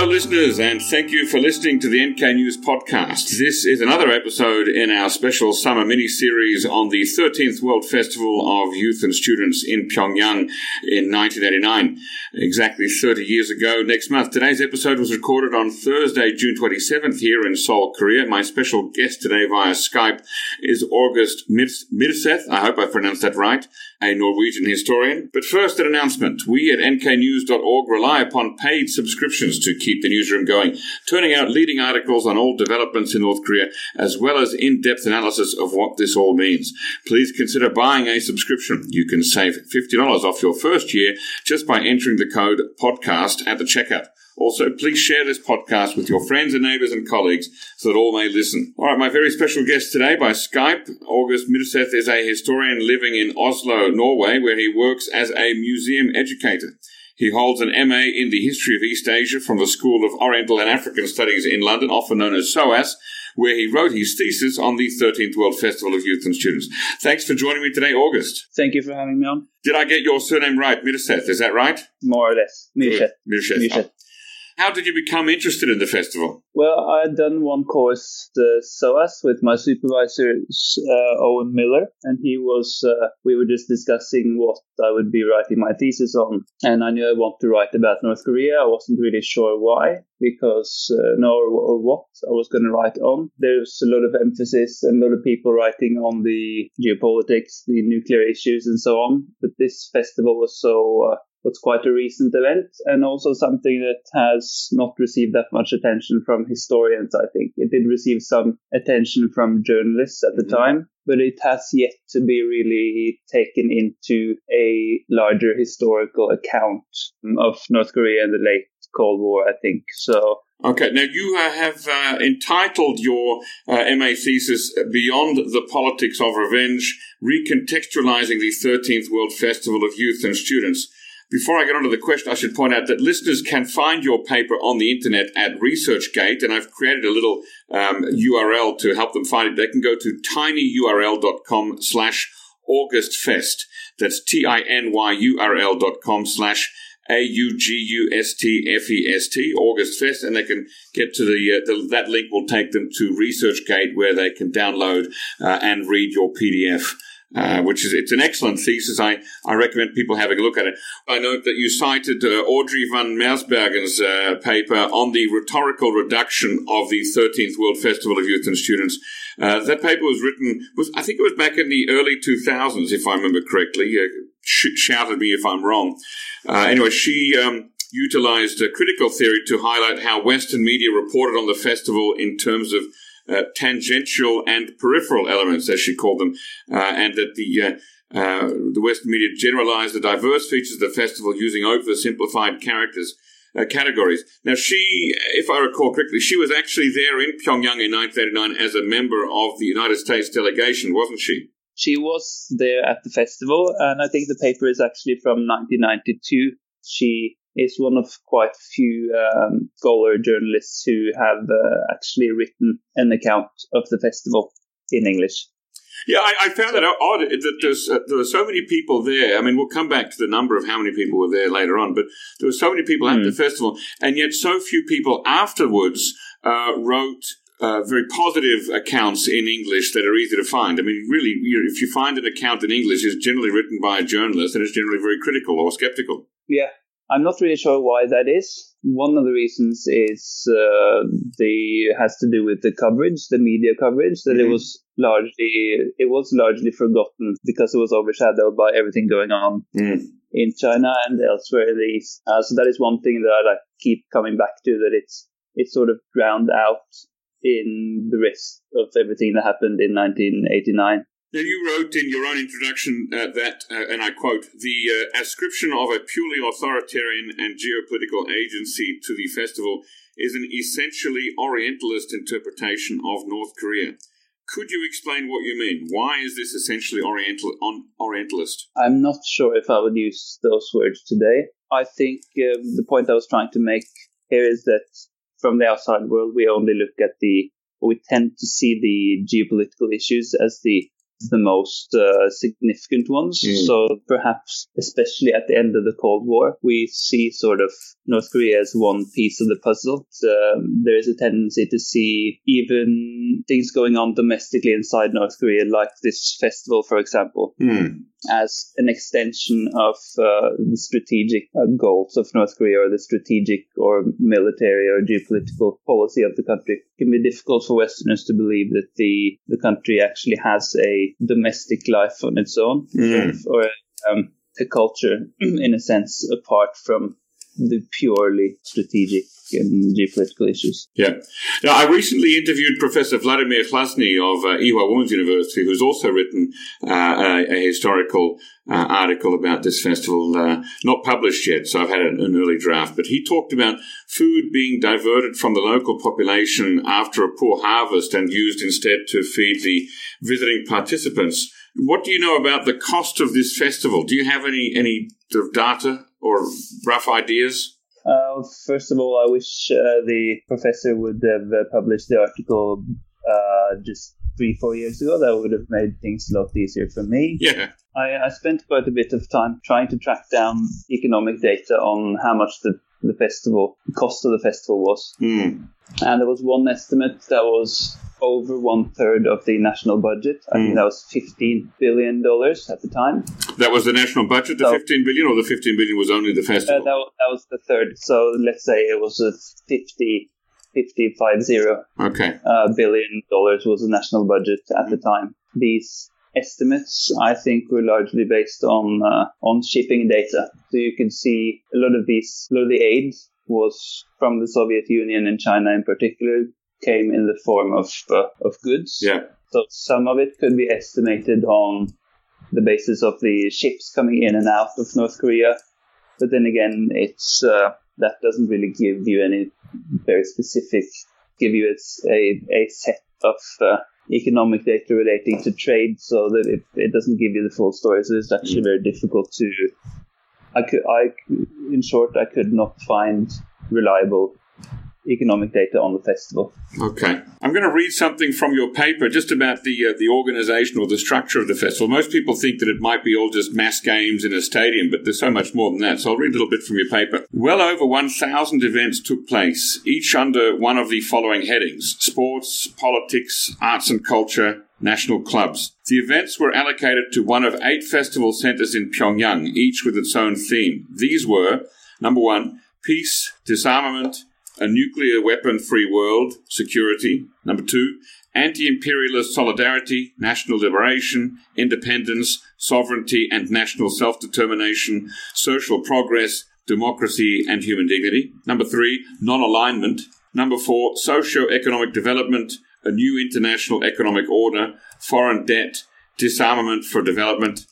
Hello, listeners, and thank you for listening to the NK News podcast. This is another episode in our special summer mini series on the 13th World Festival of Youth and Students in Pyongyang in 1989, exactly 30 years ago next month. Today's episode was recorded on Thursday, June 27th, here in Seoul, Korea. My special guest today via Skype is August Mirseth. I hope I pronounced that right, a Norwegian historian. But first, an announcement. We at nknews.org rely upon paid subscriptions to keep the newsroom going, turning out leading articles on all developments in North Korea, as well as in depth analysis of what this all means. Please consider buying a subscription. You can save $50 off your first year just by entering the code podcast at the checkout. Also, please share this podcast with your friends and neighbors and colleagues so that all may listen. All right, my very special guest today by Skype, August Mirseth, is a historian living in Oslo, Norway, where he works as a museum educator. He holds an MA in the history of East Asia from the School of Oriental and African Studies in London, often known as SOAS, where he wrote his thesis on the 13th World Festival of Youth and Students. Thanks for joining me today, August. Thank you for having me on. Did I get your surname right, Mirseth? Is that right? More or less. Mirseth. Mirseth. How did you become interested in the festival? Well, I had done one course, the SOAS, with my supervisor uh, Owen Miller, and he was. Uh, we were just discussing what I would be writing my thesis on, and I knew I wanted to write about North Korea. I wasn't really sure why, because uh, no, or, what I was going to write on. There's a lot of emphasis and a lot of people writing on the geopolitics, the nuclear issues, and so on. But this festival was so uh, was quite a recent event and also something that has not received that much attention from historians, I think. It did receive some attention from journalists at the mm-hmm. time, but it has yet to be really taken into a larger historical account of North Korea in the late Cold War, I think. So Okay, now you uh, have uh, entitled your uh, MA thesis Beyond the Politics of Revenge, Recontextualizing the 13th World Festival of Youth and Students. Before I get on to the question, I should point out that listeners can find your paper on the internet at ResearchGate, and I've created a little um, URL to help them find it. They can go to tinyurl.com slash augustfest. That's T-I-N-Y-U-R-L dot com slash a-U-G-U-S-T-F-E-S-T, August Fest, and they can get to the, uh, the, that link will take them to ResearchGate where they can download uh, and read your PDF. Uh, which is it's an excellent thesis. I, I recommend people having a look at it. I note that you cited uh, Audrey van Mersbergen's uh, paper on the rhetorical reduction of the 13th World Festival of Youth and Students. Uh, that paper was written was I think it was back in the early 2000s, if I remember correctly. Uh, sh- shouted me if I'm wrong. anyway, she. Um, utilized critical theory to highlight how Western media reported on the festival in terms of uh, tangential and peripheral elements, as she called them, uh, and that the uh, uh, the Western media generalized the diverse features of the festival using oversimplified characters. Uh, categories. Now, she, if I recall correctly, she was actually there in Pyongyang in 1989 as a member of the United States delegation, wasn't she? She was there at the festival, and I think the paper is actually from 1992. She is one of quite few um, scholar journalists who have uh, actually written an account of the festival in English. Yeah, I, I found that odd that there's, uh, there were so many people there. I mean, we'll come back to the number of how many people were there later on, but there were so many people mm. at the hmm. festival, and yet so few people afterwards uh, wrote uh, very positive accounts in English that are easy to find. I mean, really, you know, if you find an account in English, it's generally written by a journalist and it's generally very critical or skeptical. Yeah, I'm not really sure why that is. One of the reasons is uh, the has to do with the coverage, the media coverage. That mm-hmm. it was largely it was largely forgotten because it was overshadowed by everything going on mm. in China and elsewhere in the East. Uh, so that is one thing that I like keep coming back to. That it's it's sort of drowned out in the rest of everything that happened in 1989. Now, you wrote in your own introduction uh, that, uh, and I quote, the uh, ascription of a purely authoritarian and geopolitical agency to the festival is an essentially Orientalist interpretation of North Korea. Could you explain what you mean? Why is this essentially Oriental on, Orientalist? I'm not sure if I would use those words today. I think um, the point I was trying to make here is that from the outside world, we only look at the, we tend to see the geopolitical issues as the the most uh, significant ones. Mm. So perhaps, especially at the end of the Cold War, we see sort of North Korea as one piece of the puzzle. Um, there is a tendency to see even things going on domestically inside North Korea, like this festival, for example. Mm as an extension of uh, the strategic uh, goals of North Korea or the strategic or military or geopolitical policy of the country. It can be difficult for Westerners to believe that the, the country actually has a domestic life on its own mm. or um, a culture, in a sense, apart from the purely strategic and geopolitical issues. Yeah. Now, I recently interviewed Professor Vladimir Hlasny of uh, Ewha Women's University, who's also written uh, a, a, historical uh, article about this festival, uh, not published yet, so I've had an, an, early draft. But he talked about food being diverted from the local population after a poor harvest and used instead to feed the visiting participants. What do you know about the cost of this festival? Do you have any any sort of data or rough ideas? Uh, first of all, I wish uh, the professor would have uh, published the article uh, just three, four years ago. That would have made things a lot easier for me. Yeah. I, I spent quite a bit of time trying to track down economic data on how much the, the festival, the cost of the festival was. Mm. And there was one estimate that was over one third of the national budget. I mm. think hmm. that was fifteen billion dollars at the time. That was the national budget, the so, fifteen billion, or the fifteen billion was only the festival. Uh, that, that was the third. So let's say it was a 50, 50 five zero. Okay. Uh, billion dollars was the national budget at the time. These estimates, I think, were largely based on uh, on shipping data. So you can see a lot of these, a lot of the aid was from the Soviet Union and China in particular came in the form of uh, of goods. Yeah. So some of it could be estimated on the basis of the ships coming in and out of North Korea, but then again, it's uh, that doesn't really give you any very specific, give you a a set of uh, economic data relating to trade, so that it, it doesn't give you the full story. So it's actually mm. very difficult to. I could, I, in short, I could not find reliable economic data on the festival. Okay, I'm going to read something from your paper just about the uh, the organisation or the structure of the festival. Most people think that it might be all just mass games in a stadium, but there's so much more than that. So I'll read a little bit from your paper. Well over 1,000 events took place, each under one of the following headings: sports, politics, arts and culture, national clubs. The events were allocated to one of eight festival centres in Pyongyang, each with its own theme. These were number one, peace, disarmament, a nuclear weapon free world, security. Number two, anti imperialist solidarity, national liberation, independence, sovereignty, and national self determination, social progress, democracy, and human dignity. Number three, non alignment. Number four, socio economic development, a new international economic order, foreign debt, disarmament for development.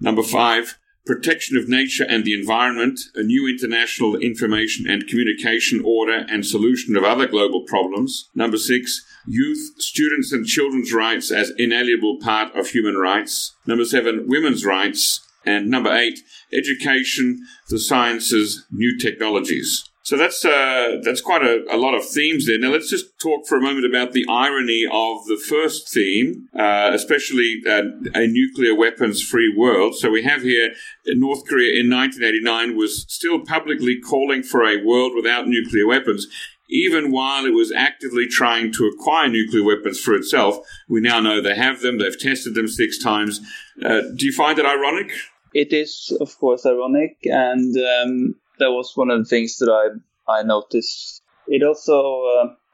Number five, protection of nature and the environment, a new international information and communication order, and solution of other global problems. Number six, youth, students, and children's rights as inalienable part of human rights. Number seven, women's rights. And number eight, education, the sciences, new technologies. So that's uh, that's quite a, a, lot of themes there. Now let's just talk for a moment about the irony of the first theme, uh, especially uh, a nuclear weapons-free world. So we have here North Korea in 1989 was still publicly calling for a world without nuclear weapons. Even while it was actively trying to acquire nuclear weapons for itself, we now know they have them. They've tested them six times. Uh, do you find it ironic? It is, of course, ironic, and um, that was one of the things that I I noticed. It also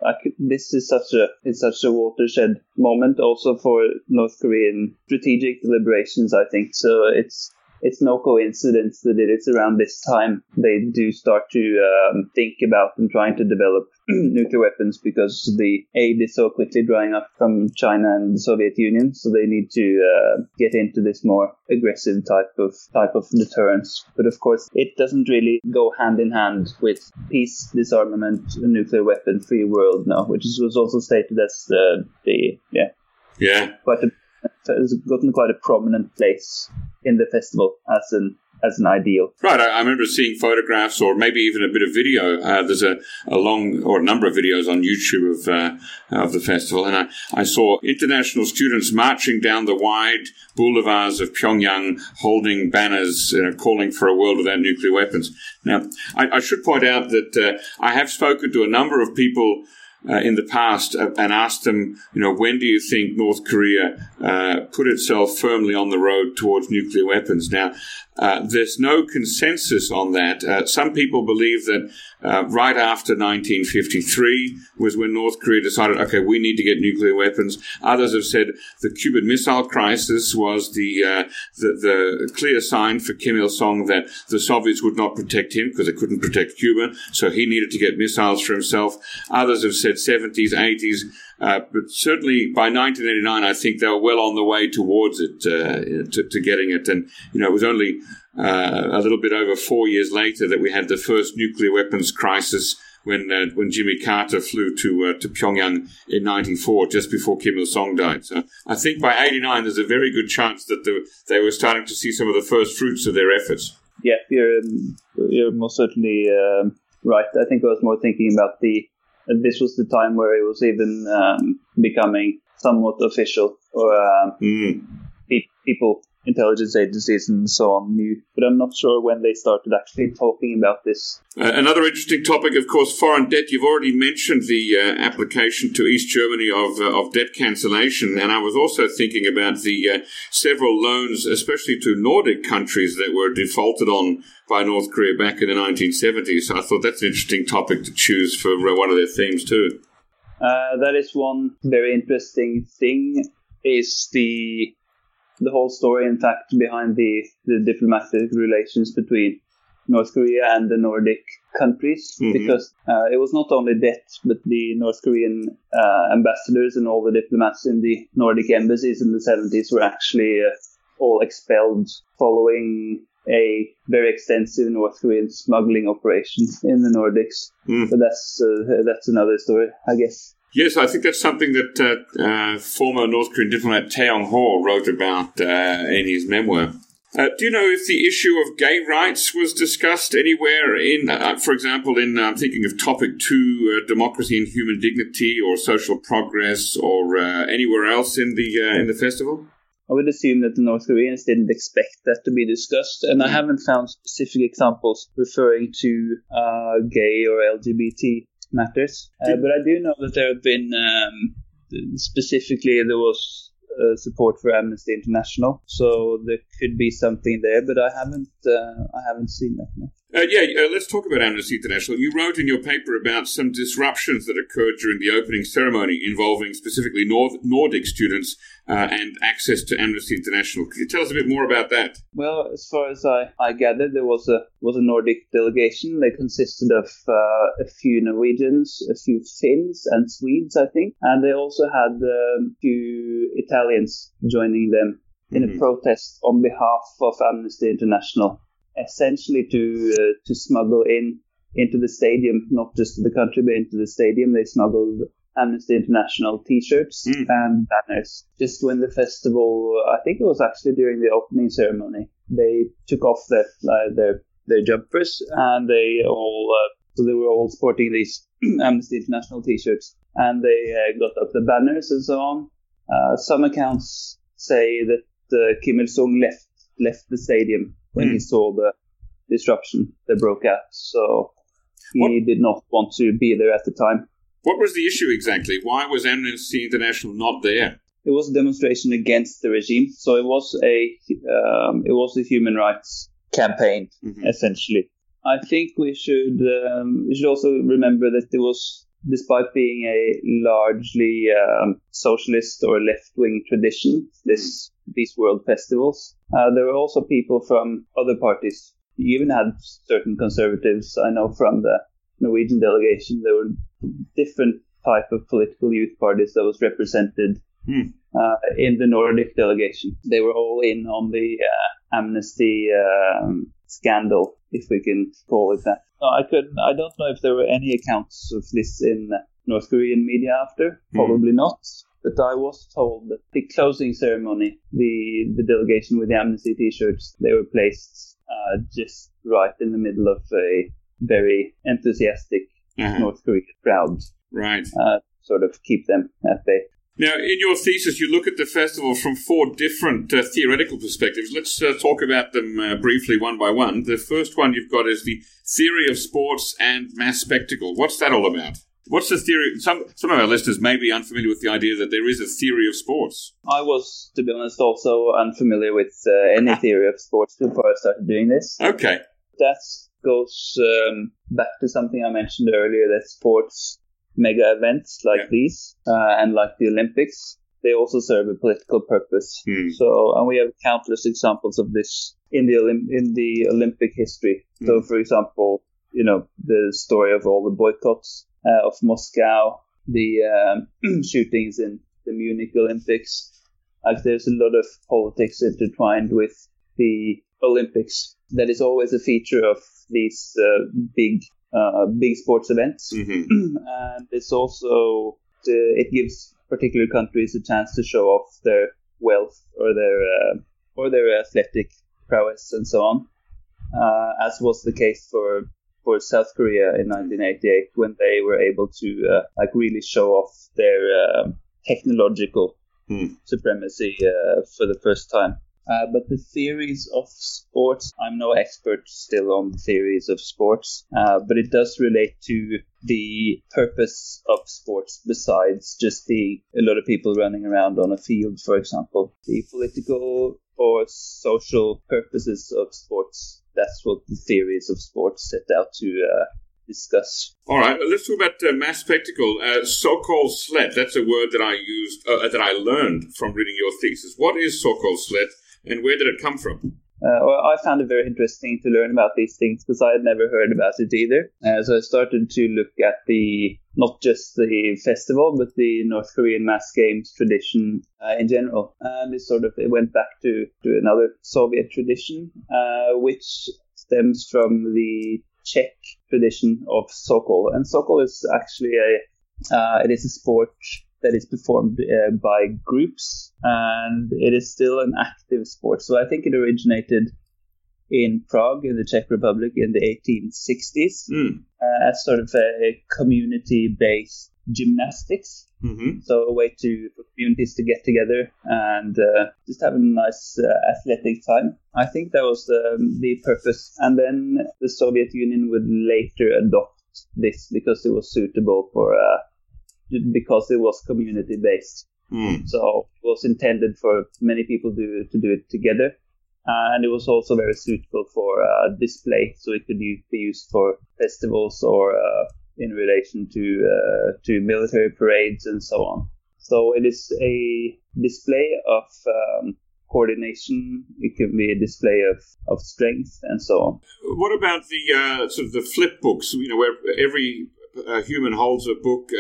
uh, could, this is such a it's such a watershed moment also for North Korean strategic deliberations. I think so. It's it's no coincidence that it is around this time they do start to um, think about and trying to develop nuclear weapons because the aid is so quickly drying up from China and the Soviet Union. So they need to uh, get into this more aggressive type of type of deterrence. But of course, it doesn't really go hand in hand with peace, disarmament, nuclear weapon free world now, which was also stated as the, the yeah yeah quite a has gotten quite a prominent place in the festival as an as an ideal. Right. I, I, remember seeing photographs or maybe even a bit of video. Uh, there's a, a long or a number of videos on YouTube of uh, of the festival, and I, I saw international students marching down the wide boulevards of Pyongyang, holding banners uh, calling for a world without nuclear weapons. Now, I, I should point out that uh, I have spoken to a number of people uh, in the past uh, and asked them, you know, when do you think North Korea uh, put itself firmly on the road towards nuclear weapons? Now, uh, there's no consensus on that. Uh, some people believe that right after 1953 was when North Korea decided, okay, we need to get nuclear weapons. Others have said the Cuban Missile Crisis was the the, the, clear sign for Kim Il Sung that the Soviets would not protect him because they couldn't protect Cuba, so he needed to get missiles for himself. Others have said 70s, 80s. Uh, but certainly by 1989, I think they were well on the way towards it, uh, to, to, getting it. And, you know, it was only uh, a little bit over four years later that we had the first nuclear weapons crisis when uh, when Jimmy Carter flew to uh, to Pyongyang in '94, just before Kim Il Sung died. So I think by '89, there's a very good chance that the, they were starting to see some of the first fruits of their efforts. Yeah, you're you're most certainly um, right. I think I was more thinking about the this was the time where it was even um, becoming somewhat official, or mm. pe- people intelligence agencies and so on knew, but I'm not sure when they started actually talking about this. Uh, another interesting topic, of course, foreign debt. You've already mentioned the uh, application to East Germany of, uh, of debt cancellation, and I was also thinking about the uh, several loans, especially to Nordic countries, that were defaulted on by North Korea back in the 1970s. So I thought that's an interesting topic to choose for uh, one of their themes too. Uh, that is one very interesting thing. Is the the whole story, in fact, behind the, the diplomatic relations between North Korea and the Nordic countries, mm-hmm. because uh, it was not only debt, but the North Korean uh, ambassadors and all the diplomats in the Nordic embassies in the 70s were actually uh, all expelled following a very extensive North Korean smuggling operation in the Nordics. Mm. But that's uh, that's another story, I guess. Yes, I think that's something that uh, uh, former North Korean diplomat Tae Ho wrote about uh, in his memoir. Uh, do you know if the issue of gay rights was discussed anywhere in, uh, for example, in I'm thinking of topic two, uh, democracy and human dignity, or social progress, or anywhere else in the in the festival? I would assume that the North Koreans didn't expect that to be discussed, and I mm. haven't found specific examples referring to gay or LGBT matters. Uh, but I do know that there have been um, specifically there was uh, support for Amnesty International, so there could be something there. But I haven't uh, I haven't seen that. No. Uh, yeah, uh, let's talk about Amnesty International. You wrote in your paper about some disruptions that occurred during the opening ceremony involving specifically Nord- Nordic students uh, and access to Amnesty International. Could you tell us a bit more about that? Well, as far as I, I gathered, there was a was a Nordic delegation. They consisted of uh, a few Norwegians, a few Finns, and Swedes, I think, and they also had um, a few Italians joining them in mm-hmm. a protest on behalf of Amnesty International essentially to uh, to smuggle in into the stadium, not just to the country, but into the stadium. They smuggled Amnesty International T-shirts mm. and banners. Just when the festival, I think it was actually during the opening ceremony, they took off their uh, their their jumpers and they all uh, so they were all sporting these Amnesty International T-shirts and they uh, got up the banners and so on. Uh, some accounts say that uh, Kim Il Sung left left the stadium when mm. he saw the disruption that broke out. So he what? did not want to be there at the time. What was the issue exactly? Why was Amnesty International not there? It was a demonstration against the regime. So it was a um, it was a human rights campaign mm-hmm. essentially. I think we should um, we should also remember that there was, despite being a largely um, socialist or left wing tradition, this these world festivals. Uh, there were also people from other parties. You even had certain conservatives. I know from the Norwegian delegation, there were different type of political youth parties that was represented hmm. uh, in the Nordic delegation. They were all in on the uh, amnesty um, scandal, if we can call it that. I couldn't. I don't know if there were any accounts of this in North Korean media after. Hmm. Probably not. But I was told that the closing ceremony, the, the delegation with the Amnesty t-shirts, they were placed uh, just right in the middle of a very enthusiastic uh-huh. North Korean crowd. Right. Uh, sort of keep them at bay. Now, in your thesis, you look at the festival from four different uh, theoretical perspectives. Let's uh, talk about them uh, briefly, one by one. The first one you've got is the theory of sports and mass spectacle. What's that all about? What's the theory? Some some of our listeners may be unfamiliar with the idea that there is a theory of sports. I was, to be honest, also unfamiliar with uh, any theory of sports before I started doing this. Okay. That goes um, back to something I mentioned earlier that sports mega events like yeah. these uh, and like the Olympics, they also serve a political purpose. Hmm. So, and we have countless examples of this in the Olymp- in the Olympic history. Hmm. So, for example, you know the story of all the boycotts uh, of Moscow, the um, shootings in the Munich Olympics. Like, there's a lot of politics intertwined with the Olympics. That is always a feature of these uh, big uh, big sports events, mm-hmm. and it's also it gives particular countries a chance to show off their wealth or their uh, or their athletic prowess and so on, uh, as was the case for for South Korea in 1988 when they were able to uh, like really show off their uh, technological hmm. supremacy uh, for the first time. Uh, but the theories of sports, I'm no expert still on the theories of sports, uh, but it does relate to the purpose of sports besides just the a lot of people running around on a field, for example. The political or social purposes of sports. That's what the theories of sports set out to uh, discuss. All right, let's talk about uh, mass spectacle. Uh, so-called SLET. That's a word that I used uh, that I learned from reading your thesis. What is so-called SLET? And where did it come from? Uh, well, I found it very interesting to learn about these things because I had never heard about it either. Uh, so I started to look at the not just the festival, but the North Korean mass games tradition uh, in general. And it sort of it went back to, to another Soviet tradition, uh, which stems from the Czech tradition of Sokol. And Sokol is actually a uh, it is a sport that is performed uh, by groups, and it is still an active sport. So I think it originated in Prague, in the Czech Republic, in the 1860s, mm. uh, as sort of a community-based gymnastics. Mm-hmm. So a way to for communities to get together and uh, just have a nice uh, athletic time. I think that was the, the purpose. And then the Soviet Union would later adopt this because it was suitable for uh, because it was community based. Mm. So it was intended for many people to, to do it together. Uh, and it was also very suitable for uh, display, so it could be used for festivals or uh, in relation to uh, to military parades and so on. So it is a display of um, coordination. It can be a display of, of strength and so on. What about the uh, sort of the flip books? You know, where every uh, human holds a book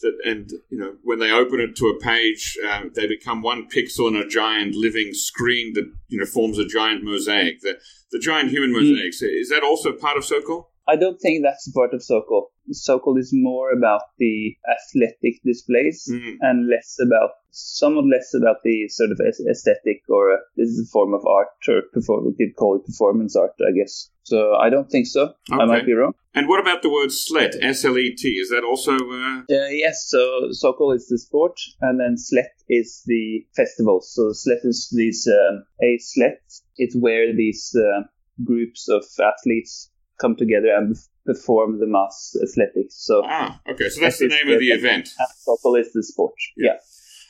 that, and you know when they open it to a page, uh, they become one pixel in a giant living screen that you know forms a giant mosaic. The the giant human hmm. mosaics mm. is that also part of Sokol? I don't think that's part of Sokol. Sokol is more about the athletic displays mm. and less about, somewhat less about the sort of aesthetic or uh, this is a form of art or perform, we could call it performance art, I guess. So I don't think so. Okay. I might be wrong. And what about the word slet? S L E T. Is that also? Uh... Uh, yes. So Sokol is the sport, and then slet is the festival. So slet is these um, a slet. It's where these uh, groups of athletes come together and perform the mass athletics. So ah, okay, so that's the name of the event. Sokol is the sport. Yeah. yeah.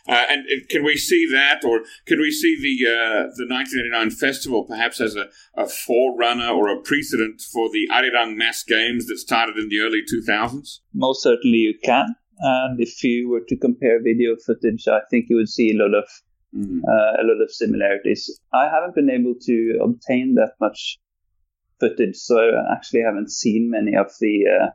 Uh, and can we see that, or can we see the uh, the 1989 festival perhaps as a, a forerunner or a precedent for the Arirang Mass Games that started in the early 2000s? Most certainly, you can. And if you were to compare video footage, I think you would see a lot of mm-hmm. uh, a lot of similarities. I haven't been able to obtain that much footage, so I actually haven't seen many of the uh,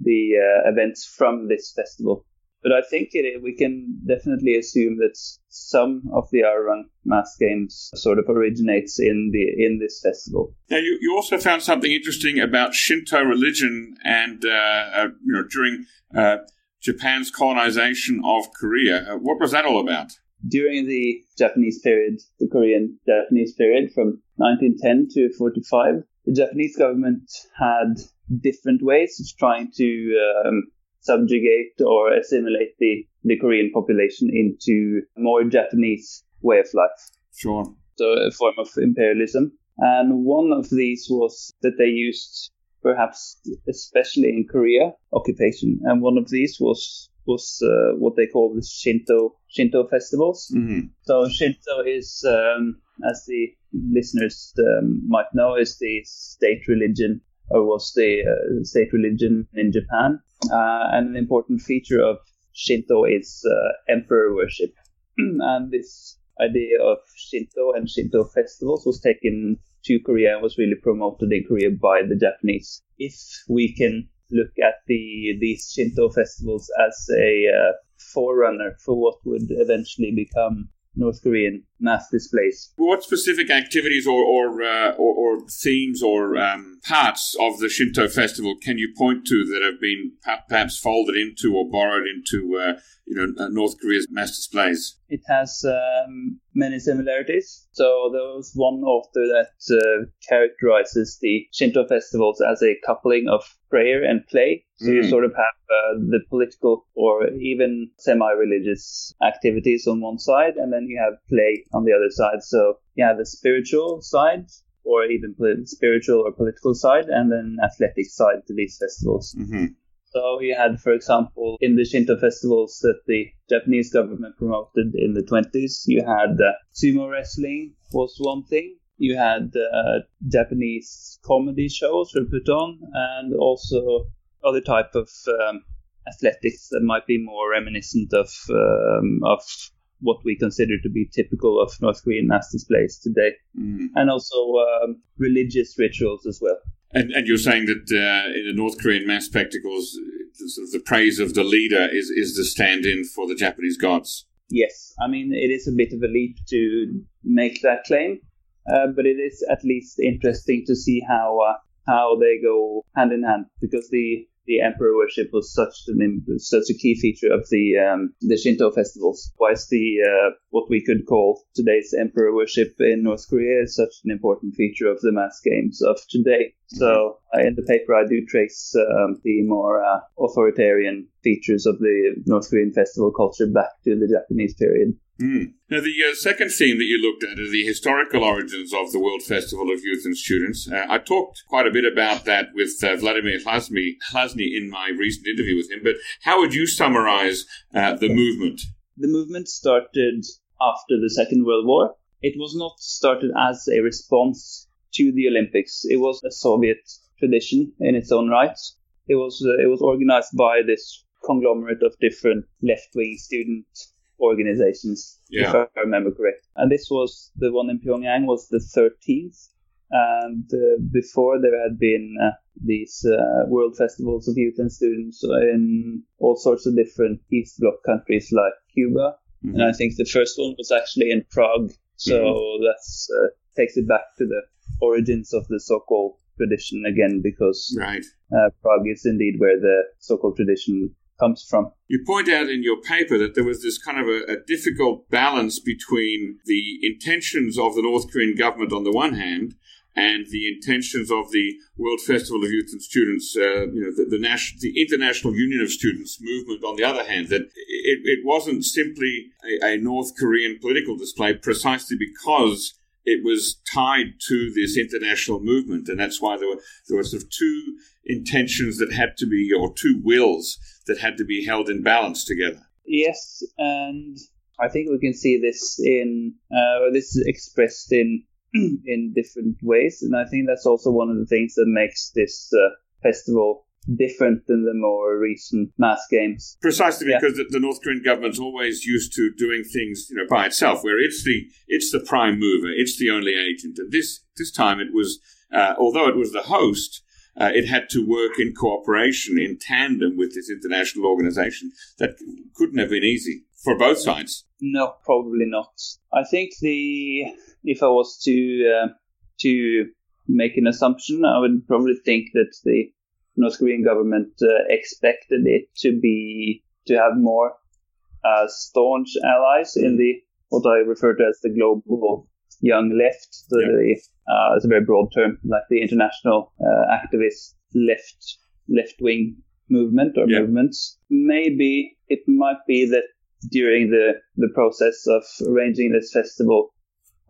the uh, events from this festival. But I think it, we can definitely assume that some of the Arirang mass games sort of originates in the in this festival. Now, you, you also found something interesting about Shinto religion, and uh, uh, you know during uh, Japan's colonization of Korea. Uh, what was that all about? during the Japanese period, the Korean Japanese period from 1910 to 45, the Japanese government had different ways of trying to um, subjugate or assimilate the, the Korean population into a more Japanese way of life. Sure. So a form of imperialism. And one of these was that they used, perhaps especially in Korea, occupation. And one of these was was uh, what they call the Shinto Shinto festivals. Mm-hmm. So Shinto is, um, as the listeners um, might know, is the state religion or was the uh, state religion in Japan. Uh, and an important feature of Shinto is uh, emperor worship. and this idea of Shinto and Shinto festivals was taken to Korea and was really promoted in Korea by the Japanese. If we can look at the these Shinto festivals as a uh, forerunner for what would eventually become North Korean mass displays. What specific activities or or, uh, or, or, themes or um, parts of the Shinto festival can you point to that have been perhaps folded into or borrowed into uh, you know uh, North Korea's mass displays? It has um, many similarities. So there was one author that uh, characterizes the Shinto festivals as a coupling of prayer and play. So mm. you sort of have uh, the political or even semi-religious activities on one side, and then you have play on the other side. So you have the spiritual side, or even spiritual or political side, and then athletic side to these festivals. Mm-hmm. So you had, for example, in the Shinto festivals that the Japanese government promoted in the 20s, you had uh, sumo wrestling was one thing. You had uh, Japanese comedy shows were put on, and also other type of um, athletics that might be more reminiscent of um, of what we consider to be typical of North Korean mass displays today, mm. and also um, religious rituals as well. And, and you're saying that uh, in the North Korean mass spectacles, the, sort of the praise of the leader is, is the stand-in for the Japanese gods. Yes, I mean it is a bit of a leap to make that claim, uh, but it is at least interesting to see how uh, how they go hand in hand because the the emperor worship was such an such a key feature of the um, the Shinto festivals. Whilst the uh, what we could call today's emperor worship in North Korea is such an important feature of the mass games of today. Mm-hmm. So uh, in the paper, I do trace um, the more uh, authoritarian features of the North Korean festival culture back to the Japanese period. Mm. Now, the uh, second theme that you looked at is the historical origins of the World Festival of Youth and Students. Uh, I talked quite a bit about that with uh, Vladimir Hlasny, in my recent interview with him, but how would you summarize uh, the movement? The movement started after the Second World War. It was not started as a response to the Olympics. It was a Soviet tradition in its own right. It was uh, it was organized by this conglomerate of different left-wing student organizations, yeah. if I remember correct. And this was the one in Pyongyang was the 13th. And uh, before there had been uh, these uh, world festivals of youth and students in all sorts of different East Bloc countries like Cuba. Mm-hmm. And I think the first one was actually in Prague. So mm-hmm. that's uh, takes it back to the origins of the Sokol tradition again, because right. Uh, Prague is indeed where the Sokol tradition comes from. You point out in your paper that there was this kind of a, a, difficult balance between the intentions of the North Korean government on the one hand and the intentions of the World Festival of Youth and Students, uh, you know, the, the, national, the International Union of Students movement on the other hand, that it, it wasn't simply a, a North Korean political display precisely because it was tied to this international movement, and that's why there were there were sort of two intentions that had to be, or two wills that had to be held in balance together. Yes, and I think we can see this in uh, this is expressed in in different ways, and I think that's also one of the things that makes this uh, festival different than the more recent mass games. Precisely because yeah. the, the, North Korean government's always used to doing things, you know, by itself, where it's the it's the prime mover, it's the only agent. And this this time it was, uh, although it was the host, uh, it had to work in cooperation, in tandem with this international organization. That couldn't have been easy for both sides. No, probably not. I think the if I was to uh, to make an assumption, I would probably think that the North Korean government uh, expected it to be to have more uh, staunch allies in the what I refer to as the global young left. So Yeah. the, uh, it's a very broad term, like the international uh, activist left left wing movement or Yeah. movements. Maybe it might be that during the the process of arranging this festival,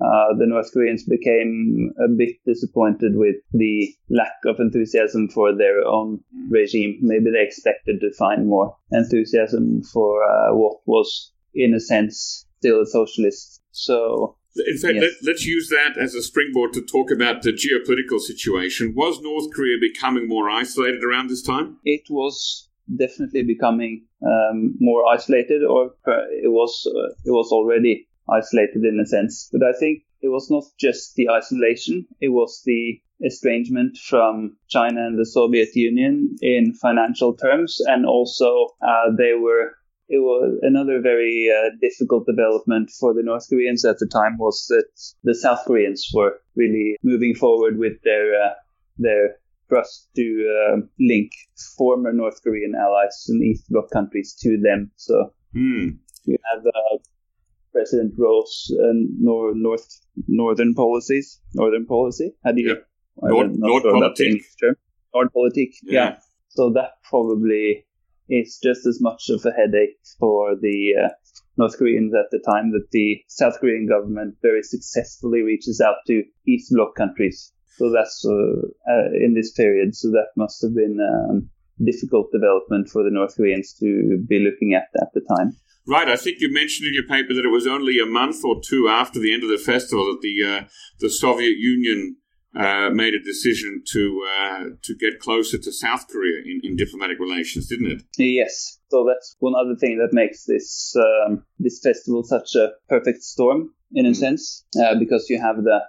uh, the North Koreans became a bit disappointed with the lack of enthusiasm for their own regime. Maybe they expected to find more enthusiasm for uh, what was, in a sense, still a socialist. So In fact, Yes. let, let's use that as a springboard to talk about the geopolitical situation. Was North Korea becoming more isolated around this time? it was definitely becoming um, more isolated, or uh, it was uh, it was already isolated in a sense. But I think it was not just the isolation; it was the estrangement from China and the Soviet Union in financial terms, and also uh, they were. It was another very uh, difficult development for the North Koreans at the time was that the South Koreans were really moving forward with their uh, their thrust to uh, link former North Korean allies and East Bloc countries to them. So Hmm. you have uh, President Rose and nor- North Northern policies, Northern policy. How do you? Yeah. Nord- Nord sure about the politik. English term. Nordpolitik. Yeah. Yeah. So that probably is just as much of a headache for the uh, North Koreans at the time that the South Korean government very successfully reaches out to East Bloc countries. So that's uh, uh, in this period. So that must have been um, difficult development for the North Koreans to be looking at at the time. Right, I think you mentioned in your paper that it was only a month or two after the end of the festival that the uh, the Soviet Union uh, made a decision to uh, to get closer to South Korea in, in diplomatic relations, didn't it? Yes. So that's one other thing that makes this um, this festival such a perfect storm in a Mm. sense, uh, because you have the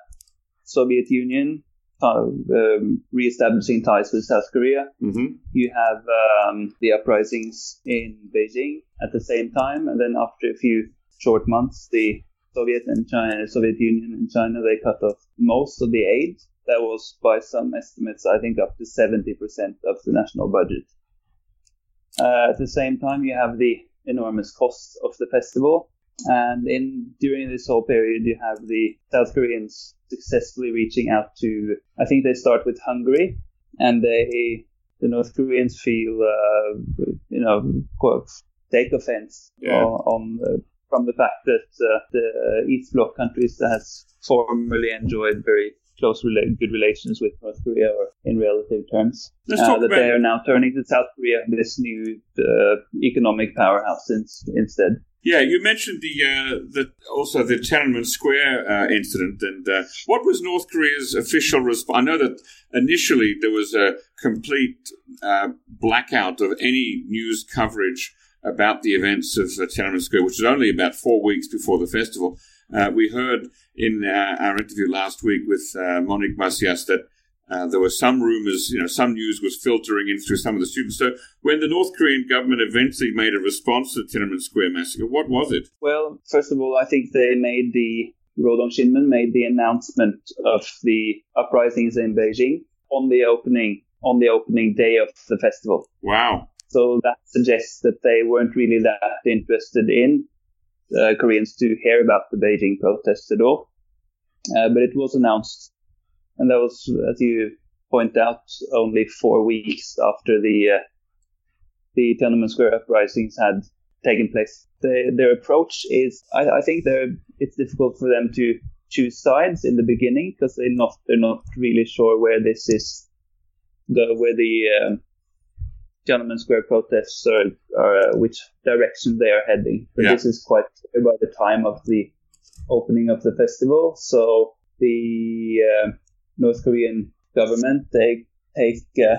Soviet Union um, reestablishing ties with South Korea. Mm-hmm. You have um, the uprisings in Beijing at the same time, and then after a few short months, the Soviet and China, Soviet Union and China, they cut off most of the aid. That was, by some estimates, I think up to 70% of the national budget. Uh, at the same time, you have the enormous costs of the festival, and in during this whole period, you have the South Koreans successfully reaching out to. I think they start with Hungary, and they the North Koreans feel, uh, you know, quite take offense Yeah. on, on uh, from the fact that uh, the East Bloc countries that has formerly enjoyed very close, rela- good relations with North Korea, or in relative terms, uh, that they are now turning to South Korea, this new uh, economic powerhouse ins- instead. Yeah, you mentioned the uh, the also the Tiananmen Square uh, incident, and uh, what was North Korea's official response? I know that initially there was a complete uh, blackout of any news coverage about the events of Tiananmen Square, which was only about four weeks before the festival. Uh, we heard in uh, our interview last week with Monique Macias that uh, there were some rumors, you know, some news was filtering in through some of the students. So when the North Korean government eventually made a response to the Tiananmen Square massacre, what was it? Well, first of all, I think they made the Rodong Sinmun made the announcement of the uprisings in Beijing on the opening on the opening day of the festival. Wow. So that suggests that they weren't really that interested in uh, Koreans to hear about the Beijing protests at all. Uh, but it was announced, and that was, as you point out, only four weeks after the uh, the Tiananmen Square uprisings had taken place. The, their approach is, I, I think, they're, it's difficult for them to choose sides in the beginning because they're not they're not really sure where this is go where the um, Tiananmen Square protests are, are uh, which direction they are heading. But Yeah. this is quite clear by the time of the opening of the festival. So the uh, North Korean government they take uh,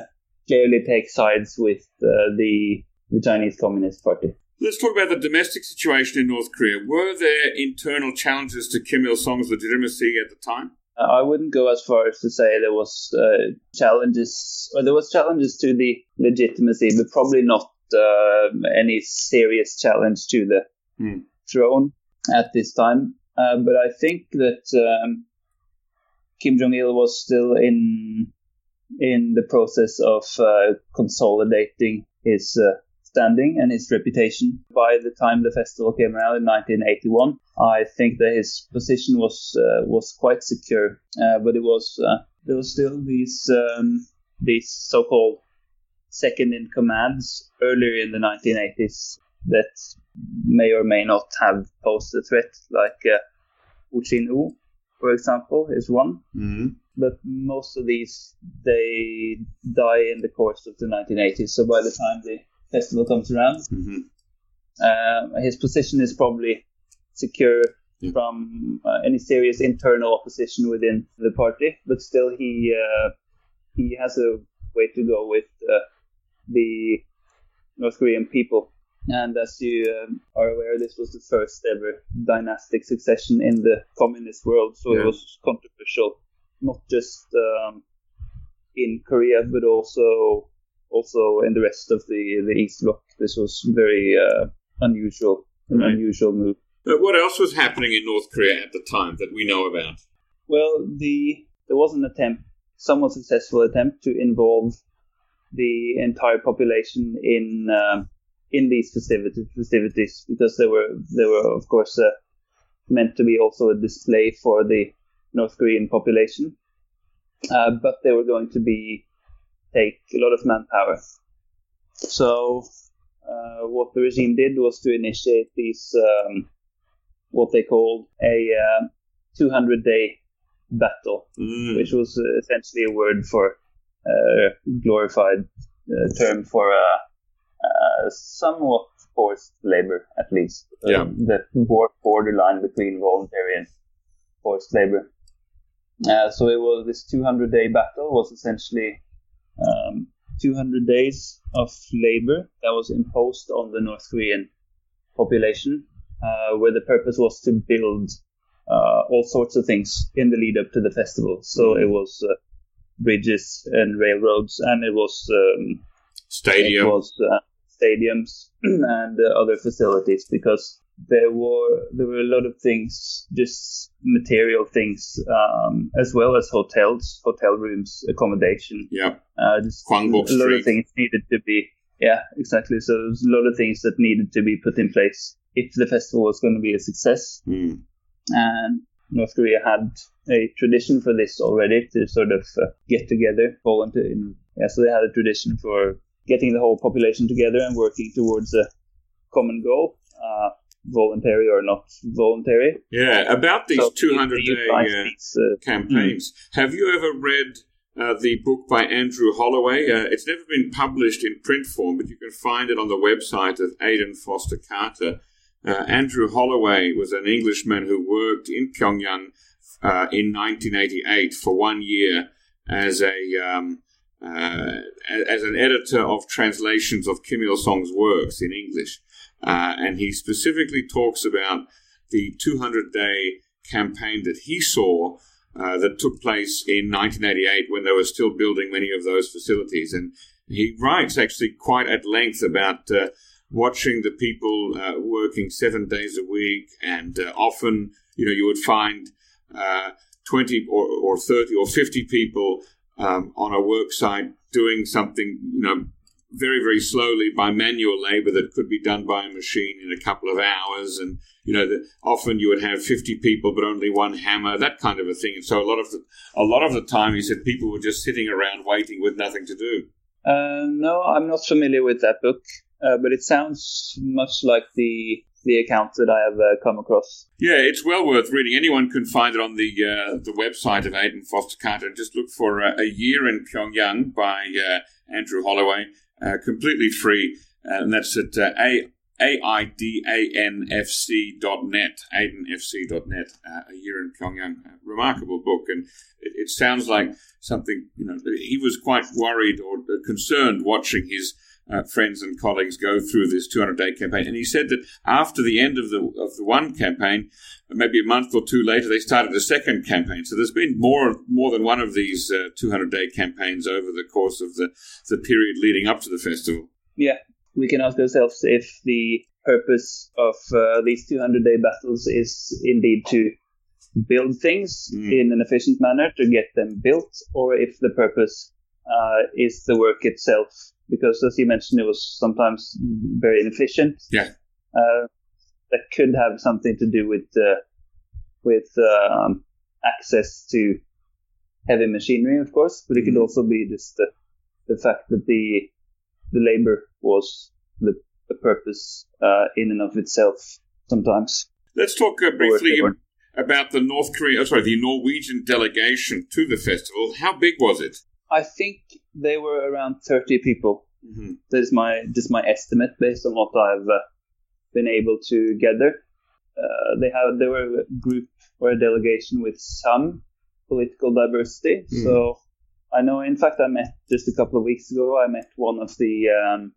clearly take sides with uh, the the Chinese Communist Party. Let's talk about the domestic situation in North Korea. Were there internal challenges to Kim Il Sung's legitimacy at the time? Uh, I wouldn't go as far as to say there was uh, challenges, or there was challenges to the legitimacy, but probably not uh, any serious challenge to the Hmm. throne at this time. Uh, but I think that um, Kim Jong Il was still in in the process of uh, consolidating his uh, standing and his reputation by the time the festival came around in 1981. I think that his position was uh, was quite secure, uh, but it was uh, there was still these um, these so-called second in commands earlier in the 1980s that may or may not have posed a threat, like uh, O Jin-u, for example, is one. Mm-hmm. But most of these they die in the course of the 1980s. So by the time the festival comes around, Mm-hmm. uh, his position is probably secure Yeah. from uh, any serious internal opposition within the party. But still, he uh, he has a way to go with uh, the North Korean people. And as you um, are aware, this was the first ever dynastic succession in the communist world, so Yeah. it was controversial, not just um, in Korea, but also also in the rest of the the East Bloc. This was very uh, unusual, an Right. unusual move. But what else was happening in North Korea at the time that we know about? Well, the there was an attempt, somewhat successful attempt, to involve the entire population in um, in these festivities, festivities because they were they were of course uh, meant to be also a display for the North Korean population, uh, but they were going to be take a lot of manpower. So uh, what the regime did was to initiate these um, what they called a uh, 200 day battle, Mm. which was uh, essentially a word for uh, glorified uh, term for uh, somewhat forced labor, at least. Uh, Yeah. The bor- borderline between voluntary and forced labor. Uh, so it was this 200 day battle was essentially um, 200 days of labor that was imposed on the North Korean population, uh, where the purpose was to build uh, all sorts of things in the lead up to the festival. So it was uh, bridges and railroads, and it was um, Stadium. it was uh, stadiums and uh, other facilities because there were there were a lot of things, just material things, um, as well as hotels, hotel rooms, accommodation. yeah. Uh, just Kwangbok a lot Street. of things needed to be yeah exactly. So there's a lot of things that needed to be put in place if the festival was going to be a success Mm. and North Korea had a tradition for this already to sort of uh, get together, volunteer. Yeah, so they had a tradition for getting the whole population together and working towards a common goal, uh, voluntary or not voluntary. Yeah, about these So 200 they day uh, these, uh, campaigns. Have you ever read uh, the book by Andrew Holloway? Uh, it's never been published in print form, but you can find it on the website of Aidan Foster Carter. Uh, Andrew Holloway was an Englishman who worked in Pyongyang uh, in 1988 for one year as a um, as an editor of translations of Kim Il Sung's works in English, uh, and he specifically talks about the 200 day campaign that he saw uh, that took place in 1988 when they were still building many of those facilities. And he writes actually quite at length about uh, watching the people uh, working seven days a week, and uh, often, you know, you would find uh, 20 or, or 30 or 50 people um, on a work site doing something, you know, very, very slowly by manual labor that could be done by a machine in a couple of hours. And, you know, that often you would have 50 people, but only one hammer, that kind of a thing. And so a lot of the, a lot of the time, he said people were just sitting around waiting with nothing to do. Uh, no, I'm not familiar with that book, uh, but it sounds much like the the accounts that I have uh, come across. Yeah, it's well worth reading. Anyone can find it on the uh, the website of Aidan Foster Carter. Just look for uh, A Year in Pyongyang by uh, Andrew Holloway, uh, completely free. Uh, and that's at uh, A. aidanfc.net, aidanfc.net, uh, A Year in Pyongyang. A remarkable book. And it, it sounds like something, you know, he was quite worried or concerned watching his uh, friends and colleagues go through this 200 day campaign. And he said that after the end of the of the one campaign, maybe a month or two later, they started a second campaign. So there's been more more than one of these 200 day campaigns over the course of the, the period leading up to the festival. Yeah, we can ask ourselves if the purpose of uh, these 200 day battles is indeed to build things Mm. in an efficient manner to get them built, or if the purpose uh, is the work itself because, as you mentioned, it was sometimes very inefficient. Yeah. Uh, that could have something to do with uh, with um, access to heavy machinery, of course, but it could Mhm. also be just the the fact that the the labor was the, the purpose uh, in and of itself. Sometimes. Let's talk uh, briefly about the North Korea, oh, sorry, the Norwegian delegation to the festival. How big was it? I think they were around thirty people. Mm-hmm. That is my just my estimate based on what I've uh, been able to gather. Uh, they have they were a group or a delegation with some political diversity. Mhm. So I know, in fact, I met just a couple of weeks ago. I met one of the um,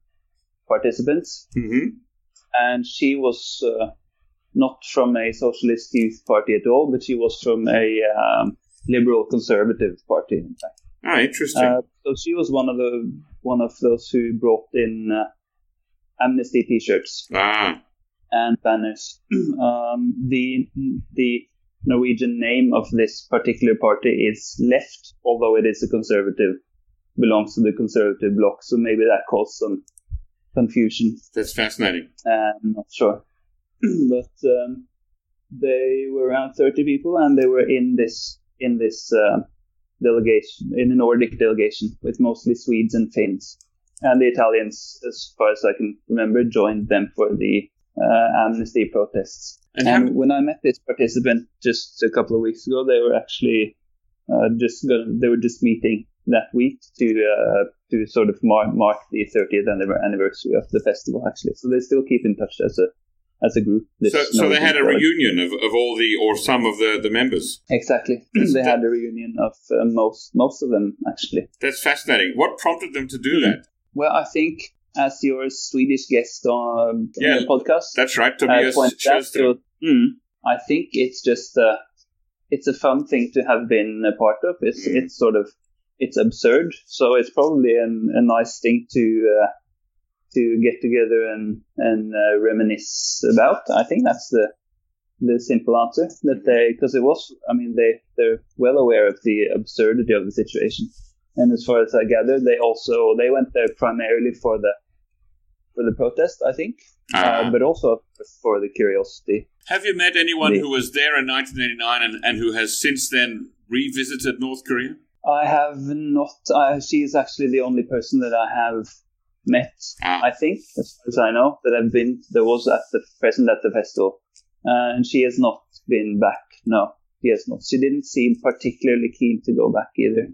participants, Mm-hmm. and she was uh, not from a socialist youth party at all, but she was from a um, liberal conservative party. In fact. Ah, interesting. Uh, so she was one of the one of those who brought in uh, amnesty T-shirts ah, and banners. um, the the Norwegian name of this particular party is Left, although it is a conservative, belongs to the conservative bloc. So maybe that caused some confusion. that's fascinating. Uh, I'm not sure, but um, they were around 30 people, and they were in this in this uh, delegation, in a Nordic delegation, with mostly Swedes and Finns, and the Italians, as far as I can remember, joined them for the uh, amnesty protests. And And how, when I met this participant just a couple of weeks ago, they were actually uh, just gonna, they were just meeting that week to uh, to sort of mark, mark the 30th anniversary of the festival. Actually, so they still keep in touch as a as a group. so, so they had a reunion of, of all the, or some of the, the members. Exactly, they had a reunion of uh, most most of them actually. That's fascinating. What prompted them to do that? Well, I think as your Swedish guest on, Yeah, the podcast, That's right, uh, Tobias out to- mm, I think it's just uh, it's a fun thing to have been a part of. It's Mm. it's sort of it's absurd, so it's probably an, a nice thing to uh, to get together and and uh, reminisce about. I think that's the the simple answer that they because it was I mean they they're well aware of the absurdity of the situation, and as far as I gather, they also they went there primarily for the for the protest, I think, Ah. uh, but also for the curiosity. Have you met anyone the- who was there in 1989 and, and who has since then revisited North Korea? I have not. Uh, she is actually the only person that I have met. Ah. I think, as far as I know, that I've been that was at the present at the festival, uh, and she has not been back. No, she has not. She didn't seem particularly keen to go back either.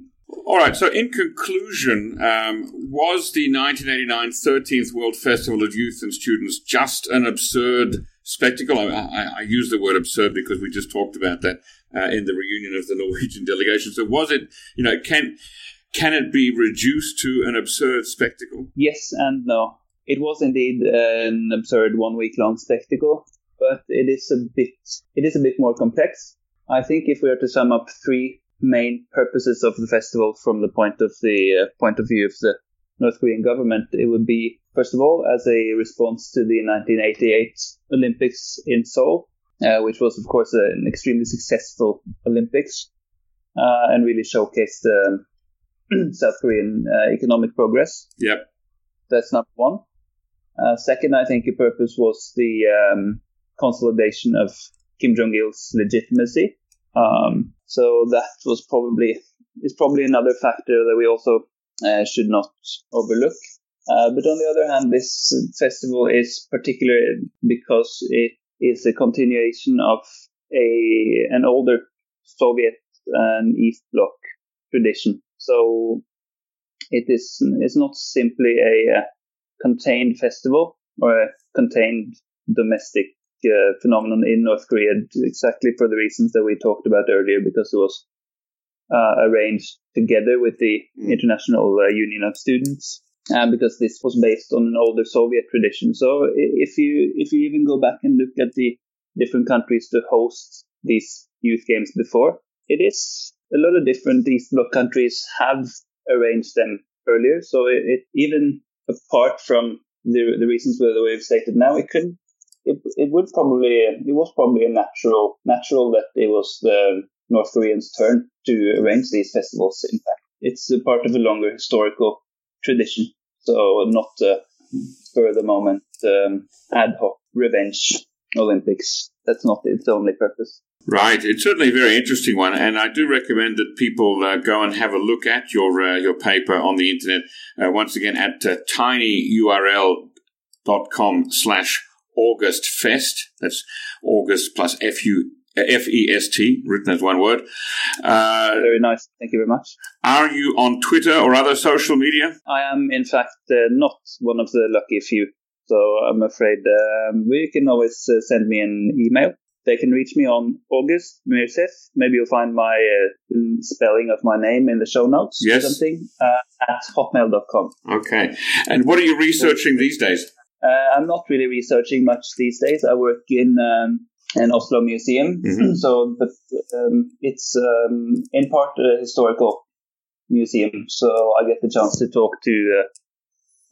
All right, so in conclusion, um, was the 1989 13th World Festival of Youth and Students just an absurd spectacle? I, I, I use the word absurd because we just talked about that uh, in the reunion of the Norwegian delegation. So was it, you know, can can it be reduced to an absurd spectacle? Yes and no. It was indeed an absurd one week long spectacle, but it is a bit it is a bit more complex. I think if we are to sum up three main purposes of the festival from the point of the uh, point of view of the North Korean government, it would be first of all as a response to the 1988 Olympics in Seoul, uh, which was of course an extremely successful Olympics uh, and really showcased um, South Korean uh, economic progress. Yep. That's number one. Uh, second, I think a purpose was the um, consolidation of Kim Jong Il's legitimacy. Um, so that was probably is probably another factor that we also uh, should not overlook. Uh, but on the other hand, this festival is particular because it is a continuation of a an older Soviet and East Bloc tradition. So it is it's not simply a, uh contained festival or a contained domestic uh, phenomenon in North Korea, exactly for the reasons that we talked about earlier, because it was uh, arranged together with the Mm. International uh, Union of Students, and because this was based on an older Soviet tradition. So if you if you even go back and look at the different countries to host these youth games before, it is a lot of different East Bloc countries have arranged them earlier. So it, it even apart from the the reasons we've stated now, it could it, it would probably it was probably a natural natural that it was the North Koreans' turn to arrange these festivals. In fact, it's a part of a longer historical tradition. So not for the moment um, ad hoc revenge Olympics. That's not its only purpose. Right, it's certainly a very interesting one, and I do recommend that people uh, go and have a look at your uh, your paper on the internet. Uh, once again, at uh, tinyurl.com slash August Fest. That's August plus F U F E S T, written as one word. Uh, very nice. Thank you very much. Are you on Twitter or other social media? I am, in fact, uh, not one of the lucky few. So I'm afraid um, we can always uh, send me an email. They can reach me on August Mirseth. Maybe you'll find my uh, spelling of my name in the show notes yes. or something uh, at hotmail.com. Okay. And what are you researching these days? Uh, I'm not really researching much these days. I work in um, an Oslo museum, mm-hmm. so but um, it's um, in part a historical museum, so I get the chance to talk to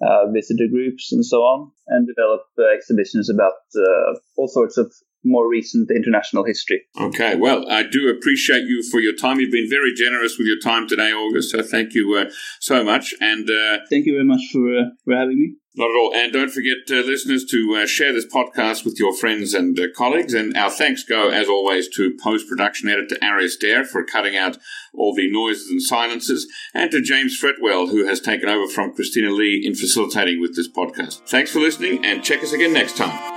uh, uh, visitor groups and so on, and develop uh, exhibitions about uh, all sorts of more recent international history. Okay, well, I do appreciate you for your time. You've been very generous with your time today, August. So thank you uh, so much. And uh, thank you very much for uh, for having me. Not at all. And don't forget, uh, listeners, to uh, share this podcast with your friends and uh, colleagues. And our thanks go, as always, to post production editor Arius Dare for cutting out all the noises and silences, and to James Fretwell, who has taken over from Christina Lee in facilitating with this podcast. Thanks for listening, and check us again next time.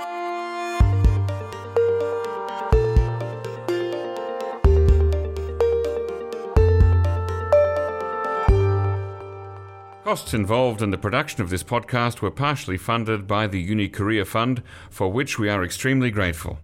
Costs involved in the production of this podcast were partially funded by the Uni Career Fund, for which we are extremely grateful.